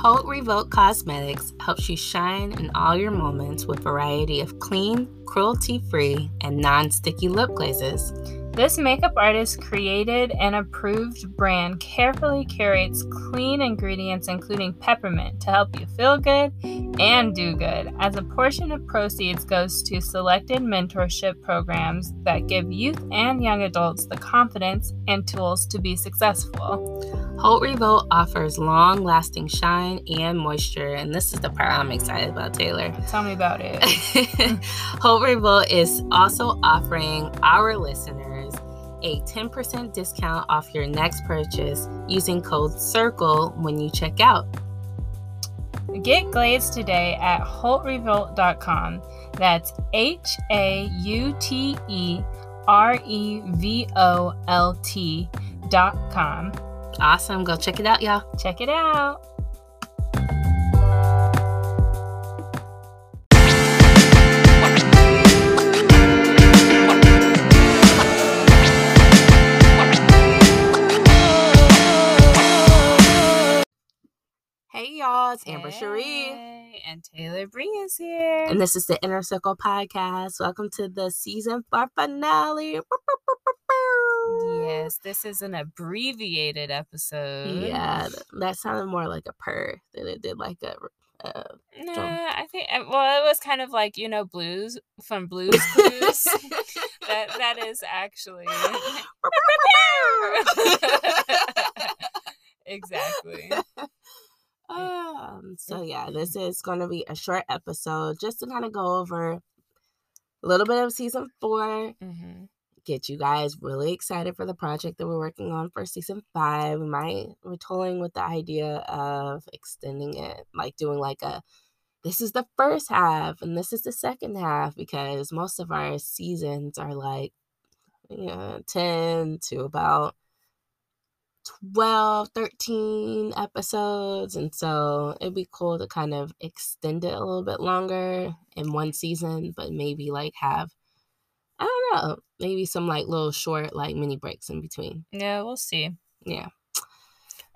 Haute Revolt Cosmetics helps you shine in all your moments with a variety of clean, cruelty-free, and non-sticky lip glazes. This makeup artist created and approved brand carefully curates clean ingredients, including peppermint, to help you feel good and do good, as a portion of proceeds goes to selected mentorship programs that give youth and young adults the confidence and tools to be successful. Haute Revolt offers long lasting shine and moisture, and this is the part I'm excited about, Taylor. Tell me about it. Haute Revolt is also offering our listeners a 10% discount off your next purchase using code CIRCLE when you check out. Get glazed today at hauterevolt.com. That's H A U T E R E V O L T.com. Awesome. Go check it out, y'all. Check it out. Hey, y'all. It's Amber Cherie. And Taylor Bree is here. And this is the Inner Circle Podcast. Welcome to the season four finale. Yes, this is an abbreviated episode. Yeah, that sounded more like a purr than it did like a. Uh, Nah, drum. I think uh, well, it was kind of like you know blues from Blues Clues. that that is actually exactly. um, so yeah, this is going to be a short episode just to kind of go over a little bit of season four, hmm get you guys really excited for the project that we're working on for season five. We might we're with the idea of extending it, like doing like a this is the first half and this is the second half because most of our seasons are like yeah, 10 to about 12, 13 episodes. And so it'd be cool to kind of extend it a little bit longer in one season, but maybe like have, I maybe some like little short, like mini breaks in between. Yeah, we'll see. Yeah.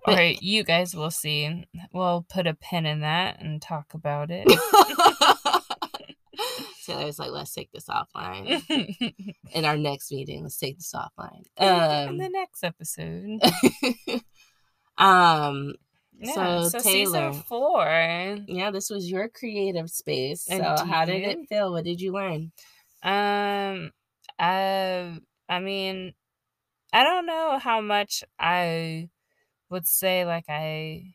Or But- you guys will see. We'll put a pin in that and talk about it. Taylor's like, let's take this offline. In our next meeting, let's take this offline. in Um, the next episode. um, Yeah, so so, Taylor- season four. yeah, this was your creative space. So how did it feel? What did you learn? Um, I, I mean, I don't know how much I would say like I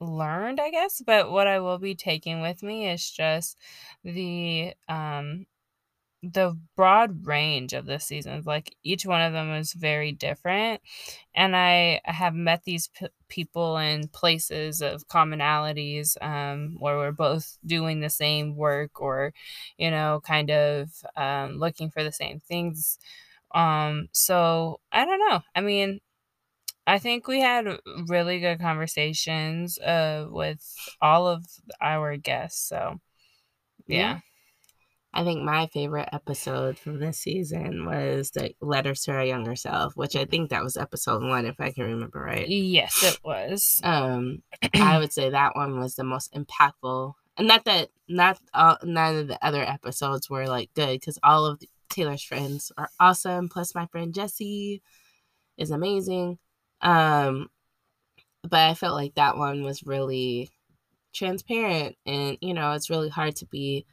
learned, I guess, but what I will be taking with me is just the um the broad range of the seasons. Like each one of them is very different, and I I have met these p- people in places of commonalities um, where we're both doing the same work or, you know, kind of um, looking for the same things. Um, so I don't know. I mean, I think we had really good conversations uh, with all of our guests. So Yeah. yeah. I think my favorite episode from this season was the letters to our younger self, which I think that was episode one, if I can remember right. Yes, it was. Um, I would say that one was the most impactful, and not that not all, none of the other episodes were like good because all of Taylor's friends are awesome. Plus, my friend Jesse is amazing. Um, but I felt like that one was really transparent, and you know, it's really hard to be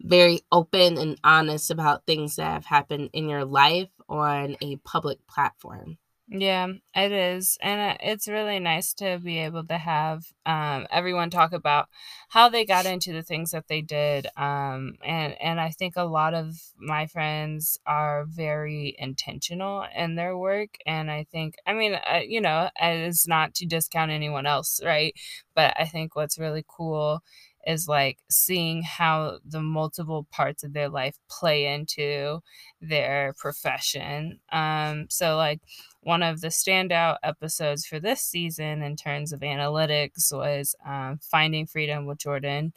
very open and honest about things that have happened in your life on a public platform. Yeah, it is. And uh, it's really nice to be able to have um, everyone talk about how they got into the things that they did. Um, and, and I think a lot of my friends are very intentional in their work. And I think, I mean, uh, you know, it's not to discount anyone else, right? But I think what's really cool is like seeing how the multiple parts of their life play into their profession. Um, so, like, one of the standout episodes for this season in terms of analytics was um, Finding Freedom with Jordan.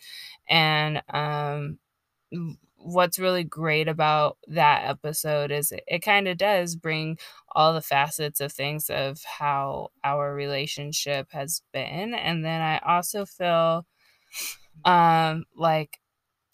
And um, what's really great about that episode is it, it kind of does bring all the facets of things of how our relationship has been and then i also feel um like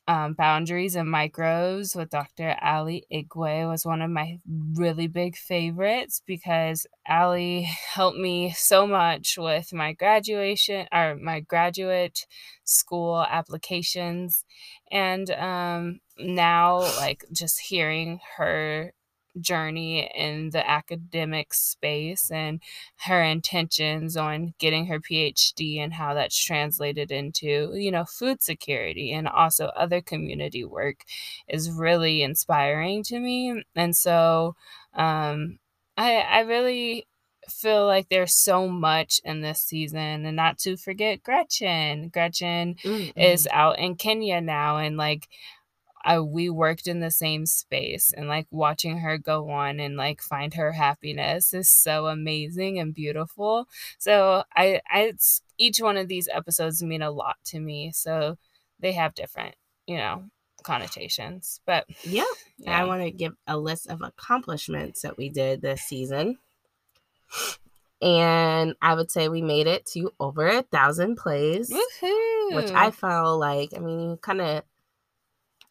um, Boundaries and Micros with Dr. Ali Igwe was one of my really big favorites because Ali helped me so much with my graduation or my graduate school applications. And um, now, like, just hearing her journey in the academic space and her intentions on getting her PhD and how that's translated into, you know, food security and also other community work is really inspiring to me. And so um, I, I really feel like there's so much in this season and not to forget Gretchen. Gretchen mm-hmm. is out in Kenya now and like I, we worked in the same space and like watching her go on and like find her happiness is so amazing and beautiful. So I, I each one of these episodes mean a lot to me. So they have different, you know, connotations. But yeah, yeah. I want to give a list of accomplishments that we did this season. And I would say we made it to over a thousand plays, Woo-hoo! which I felt like, I mean, kind of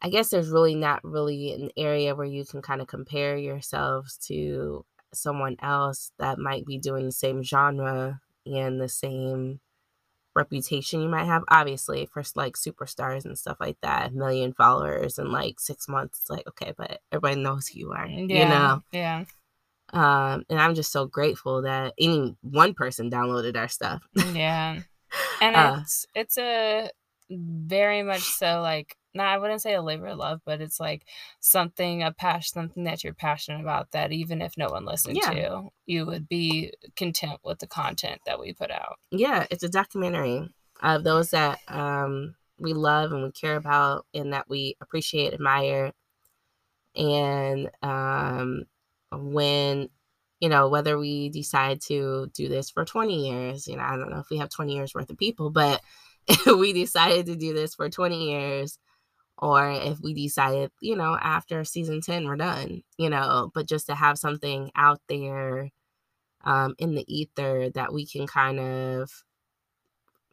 I guess there's really not really an area where you can kind of compare yourselves to someone else that might be doing the same genre and the same reputation you might have. Obviously, for like superstars and stuff like that, million followers in like six months, it's like, okay, but everybody knows who you are, yeah, you know? Yeah. Um, and I'm just so grateful that any one person downloaded our stuff. yeah. And uh, it's it's a very much so like I wouldn't say a labor of love, but it's like something a passion, something that you're passionate about. That even if no one listened yeah. to, you would be content with the content that we put out. Yeah, it's a documentary of those that um, we love and we care about, and that we appreciate, admire, and um, when you know whether we decide to do this for 20 years you know i don't know if we have 20 years worth of people but we decided to do this for 20 years or if we decided, you know, after season 10, we're done, you know, but just to have something out there um, in the ether that we can kind of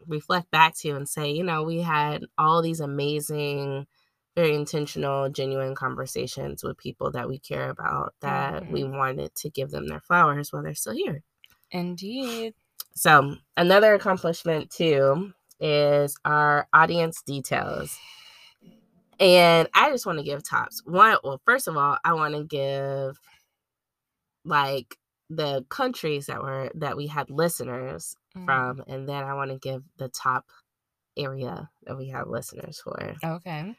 reflect back to and say, you know, we had all these amazing, very intentional, genuine conversations with people that we care about that mm-hmm. we wanted to give them their flowers while they're still here. Indeed. So, another accomplishment too is our audience details. And I just want to give tops. One, well, first of all, I want to give like the countries that were that we had listeners mm. from, and then I want to give the top area that we have listeners for. Okay.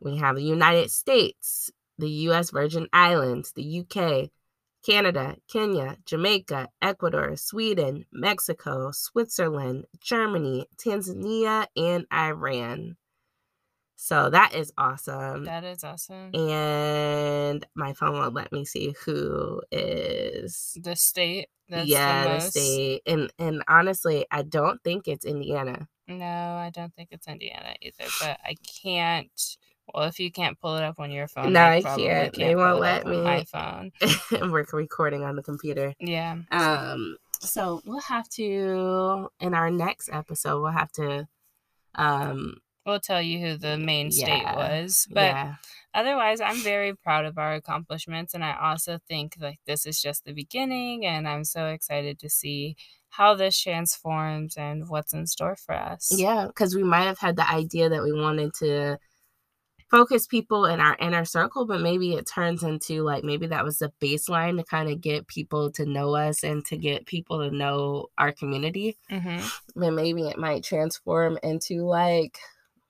We have the United States, the US Virgin Islands, the UK, Canada, Kenya, Jamaica, Ecuador, Sweden, Mexico, Switzerland, Germany, Tanzania, and Iran. So that is awesome. That is awesome. And my phone won't let me see who is the state. That's yeah, the, the state. And and honestly, I don't think it's Indiana. No, I don't think it's Indiana either. But I can't. Well, if you can't pull it up on your phone, no, I, can't. They won't let me. My phone. We're recording on the computer. Yeah. Um. So we'll have to in our next episode. We'll have to um we'll tell you who the main state yeah. was. But yeah. otherwise, I'm very proud of our accomplishments. And I also think like this is just the beginning. And I'm so excited to see how this transforms and what's in store for us. Yeah, because we might have had the idea that we wanted to focus people in our inner circle, but maybe it turns into like maybe that was the baseline to kind of get people to know us and to get people to know our community. Mm-hmm. But maybe it might transform into like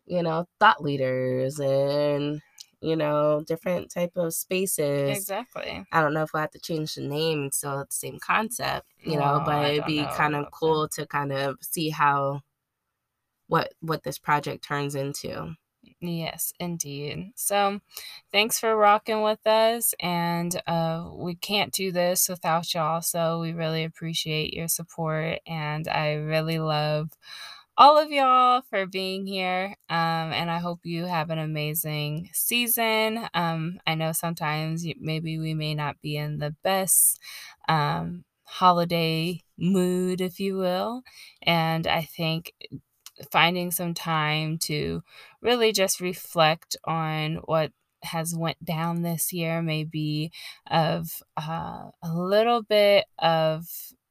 you know thought leaders and you know different type of spaces exactly i don't know if we'll have to change the name still the same concept you know but it'd be kind of cool to kind of see how what what this project turns into Yes, indeed. So, thanks for rocking with us. And uh, we can't do this without y'all. So, we really appreciate your support. And I really love all of y'all for being here. Um, and I hope you have an amazing season. Um, I know sometimes maybe we may not be in the best um, holiday mood, if you will. And I think finding some time to really just reflect on what has went down this year may be of uh, a little bit of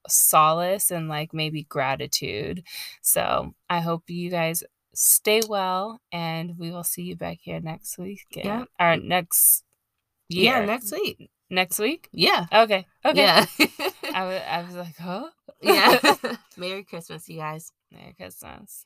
solace and like maybe gratitude. So I hope you guys stay well and we will see you back here next week. Yeah. Or next year. Yeah, next week. Next week? Yeah. Okay. Okay. Yeah. I, was, I was like, huh? yeah. Merry Christmas, you guys. Merry Christmas.